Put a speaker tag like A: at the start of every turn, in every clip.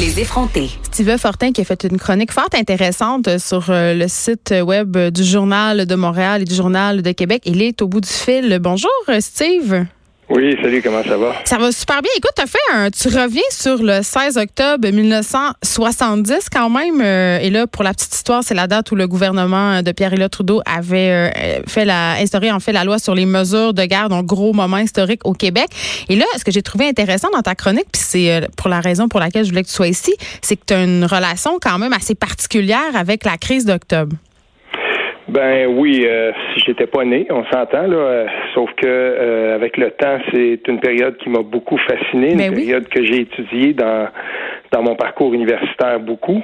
A: Les.
B: Steve Fortin qui a fait une chronique fort intéressante sur euh, le site web du Journal de Montréal et du Journal de Québec. Il est au bout du fil. Bonjour, Steve.
C: Oui, salut, comment ça va?
B: Ça va super bien. Écoute, as fait un, tu reviens sur le 16 octobre 1970 quand même. Euh, et là, pour la petite histoire, c'est la date où le gouvernement de Pierre-Éliott Trudeau avait euh, fait la, instauré en fait la loi sur les mesures de garde, un gros moment historique au Québec. Et là, ce que j'ai trouvé intéressant dans ta chronique, puis c'est euh, pour la raison pour laquelle je voulais que tu sois ici, c'est que tu as une relation quand même assez particulière avec la crise d'octobre.
C: Ben oui, euh, si j'étais pas né, on s'entend là. Euh, sauf que euh, avec le temps, c'est une période qui m'a beaucoup fasciné, une
B: Ben
C: période que j'ai étudiée dans dans mon parcours universitaire beaucoup.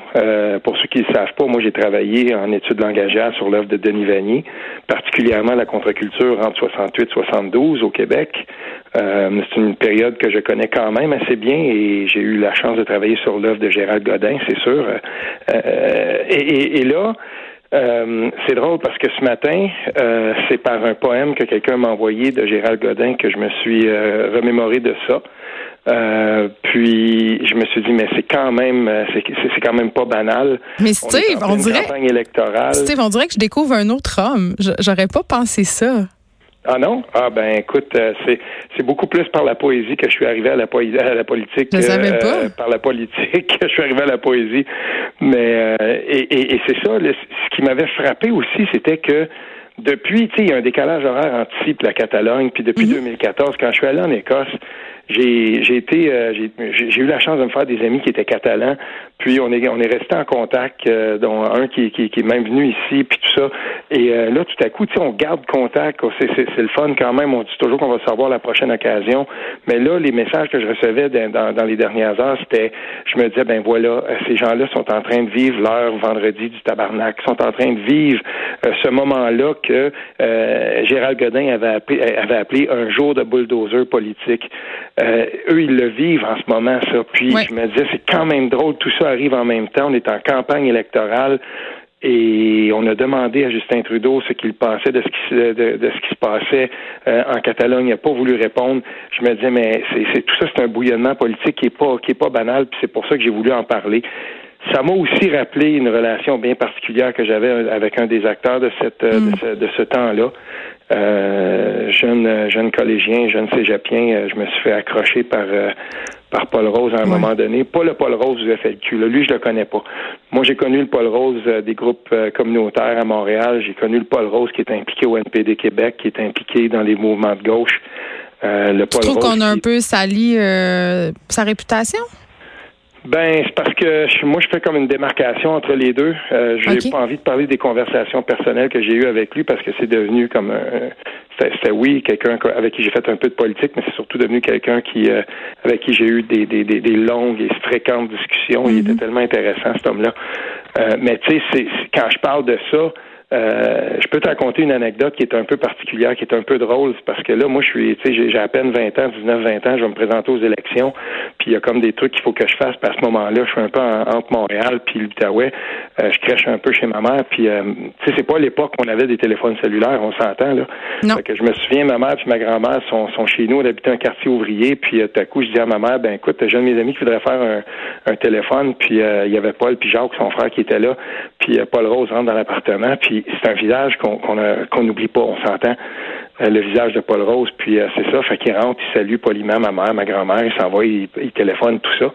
C: pour ceux qui ne le savent pas, moi j'ai travaillé en études langagières sur l'œuvre de Denis Vanier, particulièrement la contre-culture entre 68 72 au Québec. c'est une période que je connais quand même assez bien et j'ai eu la chance de travailler sur l'œuvre de Gérald Godin, c'est sûr. Et, et, et, là, euh, c'est drôle parce que ce matin, euh, c'est par un poème que quelqu'un m'a envoyé de Gérald Godin que je me suis euh, remémoré de ça. Puis je me suis dit mais c'est quand même c'est c'est quand même pas banal.
B: Mais Steve, on, dirait
C: électorale.
B: Steve, on dirait que je découvre un autre homme. J'aurais pas pensé ça.
C: Ah non? Ah ben écoute, euh, c'est c'est beaucoup plus par la poésie que je suis arrivé à la, à la politique.
B: Je savais pas. Euh,
C: par la politique que je suis arrivé à la poésie. Mais euh, et, et, c'est ça, ce qui m'avait frappé aussi, c'était que depuis, tu sais, il y a un décalage horaire entre ici la Catalogne, puis depuis 2014, mhm. quand je suis allé en Écosse, j'ai j'ai été euh, j'ai eu la chance de me faire des amis qui étaient catalans. Puis on est on est resté en contact euh, dont un qui, qui, qui, est même venu ici puis tout ça. Et euh, là tout à coup tu on garde contact. C'est c'est le fun quand même. On dit toujours qu'on va savoir la prochaine occasion. Mais là les messages que je recevais dans, dans, les dernières heures c'était je me disais ben voilà ces gens-là sont en train de vivre leur vendredi du tabarnak. Sont en train de vivre ce moment-là que Gérald Godin avait appelé, avait appelé un jour de bulldozer politique euh, eux, ils le vivent en ce moment, ça. Puis je me disais, c'est quand même drôle, tout ça arrive en même temps. On est en campagne électorale. Et on a demandé à Justin Trudeau ce qu'il pensait de ce qui, de, ce qui se passait euh, en Catalogne. Il n'a pas voulu répondre. Je me disais, mais c'est tout ça, c'est un bouillonnement politique qui est pas qui est pas banal. Puis c'est pour ça que j'ai voulu en parler. Ça m'a aussi rappelé une relation bien particulière que j'avais avec un des acteurs de cette de mm. ce, de ce temps-là. Euh, jeune jeune collégien, jeune cégepien, euh, je me suis fait accrocher par euh, par Paul Rose à un moment donné. Pas le Paul Rose du FLQ, là. lui je le connais pas. Moi j'ai connu le Paul Rose des groupes communautaires à Montréal. J'ai connu le Paul Rose qui est impliqué au NPD Québec, qui est impliqué dans les mouvements de gauche.
B: le Paul tu trouves qu'on a un peu sali sa réputation?
C: Ben, c'est parce que moi, je fais comme une démarcation entre les deux. Euh, je n'ai pas envie de parler des conversations personnelles que j'ai eues avec lui parce que c'est devenu comme un. C'était oui, quelqu'un avec qui j'ai fait un peu de politique, mais c'est surtout devenu quelqu'un qui euh, avec qui j'ai eu des, des, des, longues et fréquentes discussions. Il était mhm. tellement intéressant, cet homme-là. Euh, mais tu sais, quand je parle de ça, euh, je peux te raconter une anecdote qui est un peu particulière, qui est un peu drôle, parce que là, moi, je suis, tu sais, j'ai à peine 20 ans, 19, 20 ans, je vais me présenter aux élections, puis il y a comme des trucs qu'il faut que je fasse, puis à ce moment-là, je suis un peu entre Montréal puis l'Outaouais, euh, je crèche un peu chez ma mère, puis, euh, tu sais, c'est pas l'époque où on avait des téléphones cellulaires, on s'entend, là.
B: Non.
C: que je me souviens, ma mère puis ma grand-mère sont, sont chez nous, on habitait un quartier ouvrier, puis tout à coup, je dis à ma mère, ben écoute, j'ai un de mes amis qui voudrait faire un, un téléphone, puis il y avait Paul puis Jacques, son frère, qui était là, puis Paul Rose rentre dans l'appartement, puis c'est un visage qu'on qu'on n'oublie pas, on s'entend. Euh, le visage de Paul Rose, puis euh, c'est ça, fait qu'il rentre, il salue poliment ma mère, ma grand-mère, il s'envoie, il, téléphone, tout ça.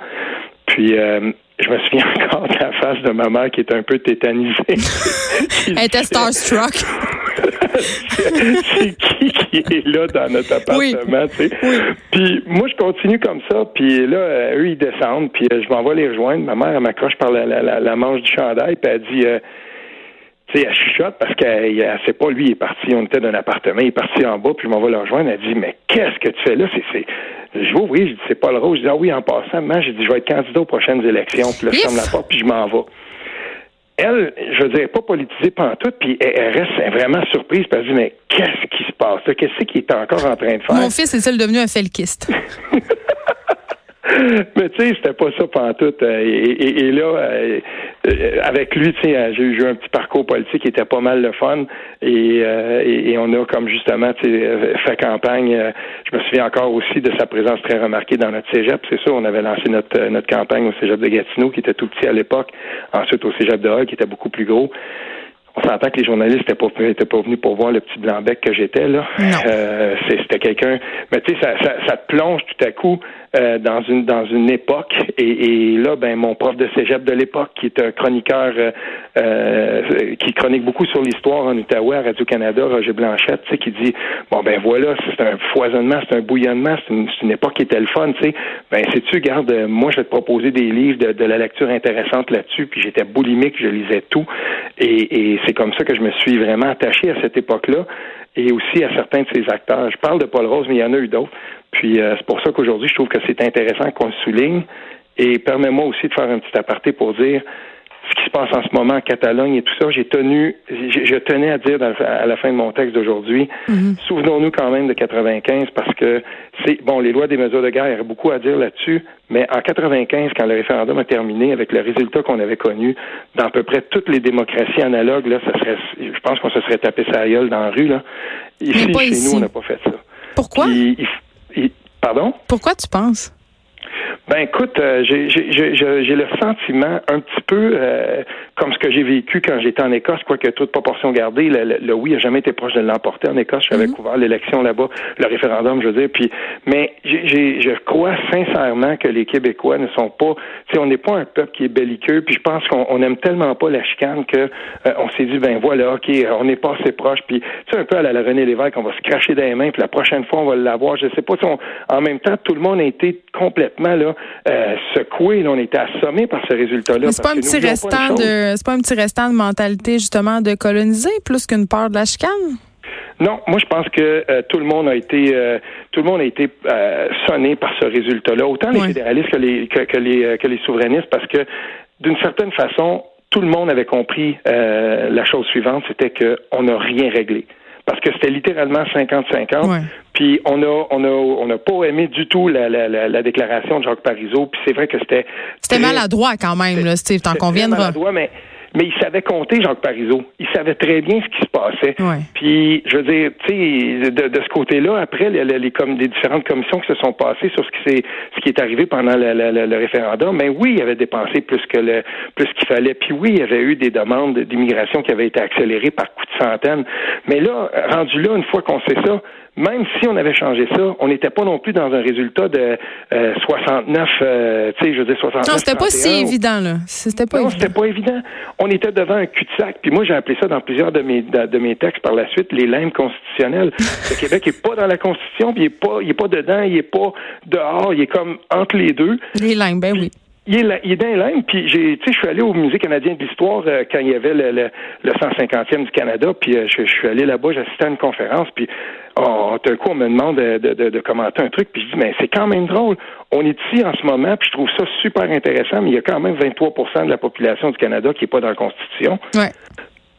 C: Puis euh, je me souviens encore de la face de ma mère qui est un peu tétanisée.
B: Elle était starstruck.
C: c'est qui qui est là dans notre appartement, tu sais? Puis moi, je continue comme ça, puis là, eux, ils descendent, puis je m'en vais les rejoindre. Ma mère, elle m'accroche par la, la, la, manche du chandail, puis elle dit sais, elle chuchote parce qu'elle sait pas, lui, il est parti, on était dans un appartement, il est parti en bas, puis je m'en vais le rejoindre. Elle dit, mais qu'est-ce que tu fais là? C'est, Je vais ouvrir, je dis, c'est pas le rose. Je dis, ah oui, en passant, moi, j'ai dit, je vais être candidat aux prochaines élections. Puis là, je ferme la porte, puis je m'en vais. Elle, je veux dire, pas politisée pendant tout, puis elle, reste vraiment surprise, puis elle dit, mais qu'est-ce qui se passe Qu'est-ce qu'il est encore en train de faire?
B: Mon fils est-il devenu un felkiste?
C: Mais tu sais, c'était pas ça pantoute. Euh, et, et, là, euh, avec lui, tu sais, j'ai eu un petit parcours politique qui était pas mal le fun. Et, et, on a comme justement fait campagne. Je me souviens encore aussi de sa présence très remarquée dans notre cégep. C'est ça, on avait lancé notre, notre campagne au cégep de Gatineau, qui était tout petit à l'époque. Ensuite, au cégep de Hall, qui était beaucoup plus gros on s'entend que les journalistes n'étaient pas, étaient pas venus pour voir le petit blanc-bec que j'étais là. Euh, c'était quelqu'un. Mais tu sais, ça, ça, ça, te plonge tout à coup euh, dans une dans une époque. Et, et, là, ben mon prof de cégep de l'époque, qui est un chroniqueur euh, qui chronique beaucoup sur l'histoire en Outaouais à Radio Canada, Roger Blanchette, tu sais, qui dit bon ben voilà, c'est un foisonnement, c'est un bouillonnement, c'est une, une, époque qui était le fun, tu sais. Ben sais tu, garde, moi je vais te proposer des livres de, de la lecture intéressante là-dessus. Puis j'étais boulimique, je lisais tout. Et, et c'est comme ça que je me suis vraiment attaché à cette époque-là et aussi à certains de ses acteurs. Je parle de Paul Rose, mais il y en a eu d'autres. Puis euh, c'est pour ça qu'aujourd'hui, je trouve que c'est intéressant qu'on le souligne. Et permets-moi aussi de faire un petit aparté pour dire ce qui se passe en ce moment en Catalogne et tout ça, j'ai tenu, je, tenais à dire à la fin de mon texte d'aujourd'hui, mhm. souvenons-nous quand même de 95 parce que c'est bon, les lois des mesures de guerre, il y a beaucoup à dire là-dessus, mais en 95, quand le référendum a terminé, avec le résultat qu'on avait connu dans à peu près toutes les démocraties analogues, là, ça serait, je pense qu'on se serait tapé sa gueule dans la rue là. Ici, chez nous, on n'a pas fait ça.
B: Pourquoi?
C: Pardon?
B: Pourquoi tu penses?
C: Ben écoute, euh, j'ai le sentiment un petit peu euh, comme ce que j'ai vécu quand j'étais en Écosse, quoique toute proportion gardée, le, le, oui a jamais été proche de l'emporter en Écosse. J'avais mm-hmm. couvert l'élection là-bas, le référendum, je veux dire. Puis, mais j'ai, je crois sincèrement que les Québécois ne sont pas, tu sais, on n'est pas un peuple qui est belliqueux. Puis je pense qu'on on aime tellement pas la chicane que euh, on s'est dit ben voilà, ok, on n'est pas assez proche. Puis tu sais un peu à la, René Lévesque, on va se cracher dans les mains. Puis la prochaine fois on va l'avoir. Je sais pas. si en même temps, tout le monde a été complètement là euh, secoué. on était assommé par ce résultat-là.
B: C'est pas un petit restant de, c'est pas un petit restant de mentalité justement de coloniser plus qu'une peur de la chicane?
C: Non, moi je pense que euh, tout le monde a été euh, tout le monde a été sonné par ce résultat-là, autant les fédéralistes que les que, les que les souverainistes, parce que d'une certaine façon, tout le monde avait compris la chose suivante, c'était qu'on n'a rien réglé parce que c'était littéralement 50-50. Puis on a on a on n'a pas aimé du tout la, la, la, déclaration de Jacques Parizeau. Puis c'est vrai que c'était
B: c'était maladroit quand même, là, Steve, t'en conviendras.
C: Maladroit, mais mais il savait compter, Jacques Parizeau. Il savait très bien ce qui se passait. Puis, je veux dire, tu sais, de, de, ce côté-là, après, les, les, comme, les différentes commissions qui se sont passées sur ce qui, est, ce qui est arrivé pendant le, le, le référendum, mais oui, il avait dépensé plus que le plus qu'il fallait. Puis oui, il y avait eu des demandes d'immigration qui avaient été accélérées par coups de centaines. Mais là, rendu là, une fois qu'on sait ça, même si on avait changé ça, on n'était pas non plus dans un résultat de 69, euh, euh, tu sais, je veux dire 69.
B: Non, c'était pas si évident, là. C'était pas
C: non, c'était pas évident. On était devant un cul-de-sac. Puis moi, j'ai appelé ça dans plusieurs de mes, de, mes textes par la suite, les limbes constitutionnelles. Le Québec est pas dans la Constitution, puis il est pas, il est pas dedans, il est pas dehors, il est comme entre les deux.
B: Les limbes, ben oui.
C: Il est, il est dans les puis j'ai, tu sais, je suis allé au Musée canadien de l'histoire euh, quand il y avait le, le, le 150e du Canada, puis je, je, suis allé là-bas, j'assistais à une conférence, puis oh, d'un coup, on me demande de, de, de, commenter un truc, puis je dis, mais c'est quand même drôle. On est ici en ce moment, puis je trouve ça super intéressant, mais il y a quand même 23 de la population du Canada qui n'est pas dans la Constitution.
B: Ouais.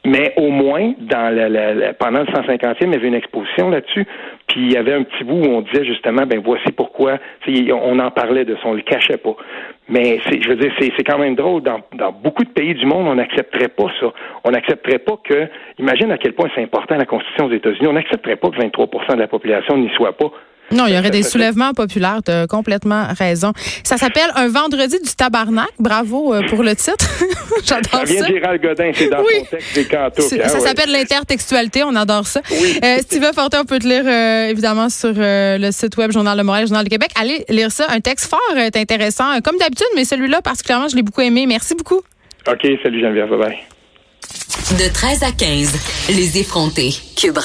C: Mais au moins, dans la, pendant le 150e, il y avait une exposition là-dessus. Puis il y avait un petit bout où on disait justement, ben voici pourquoi. On en parlait de ça, on le cachait pas. Mais je veux dire, c'est quand même drôle. Dans, dans beaucoup de pays du monde, on n'accepterait pas ça. On n'accepterait pas que. Imagine à quel point c'est important la Constitution des États-Unis. On n'accepterait pas que 23% de la population n'y soit pas.
B: Non, il y aurait des soulèvements populaires. Tu as complètement raison. Ça s'appelle Un vendredi du tabarnak. Bravo euh, pour le titre. J'adore ça.
C: Ça vient Gérald Godin, c'est dans oui. son texte des cantos.
B: Ça s'appelle l'intertextualité. On adore ça. Oui. Euh, Steve Fortin, on peut te lire euh, évidemment sur euh, le site web Journal de Montréal, Journal de Québec. Allez lire ça. Un texte fort, intéressant. Comme d'habitude, mais celui-là particulièrement, je l'ai beaucoup aimé. Merci beaucoup.
C: OK, salut Geneviève. Bye bye.
A: De 13 à 15, les effrontés. Cube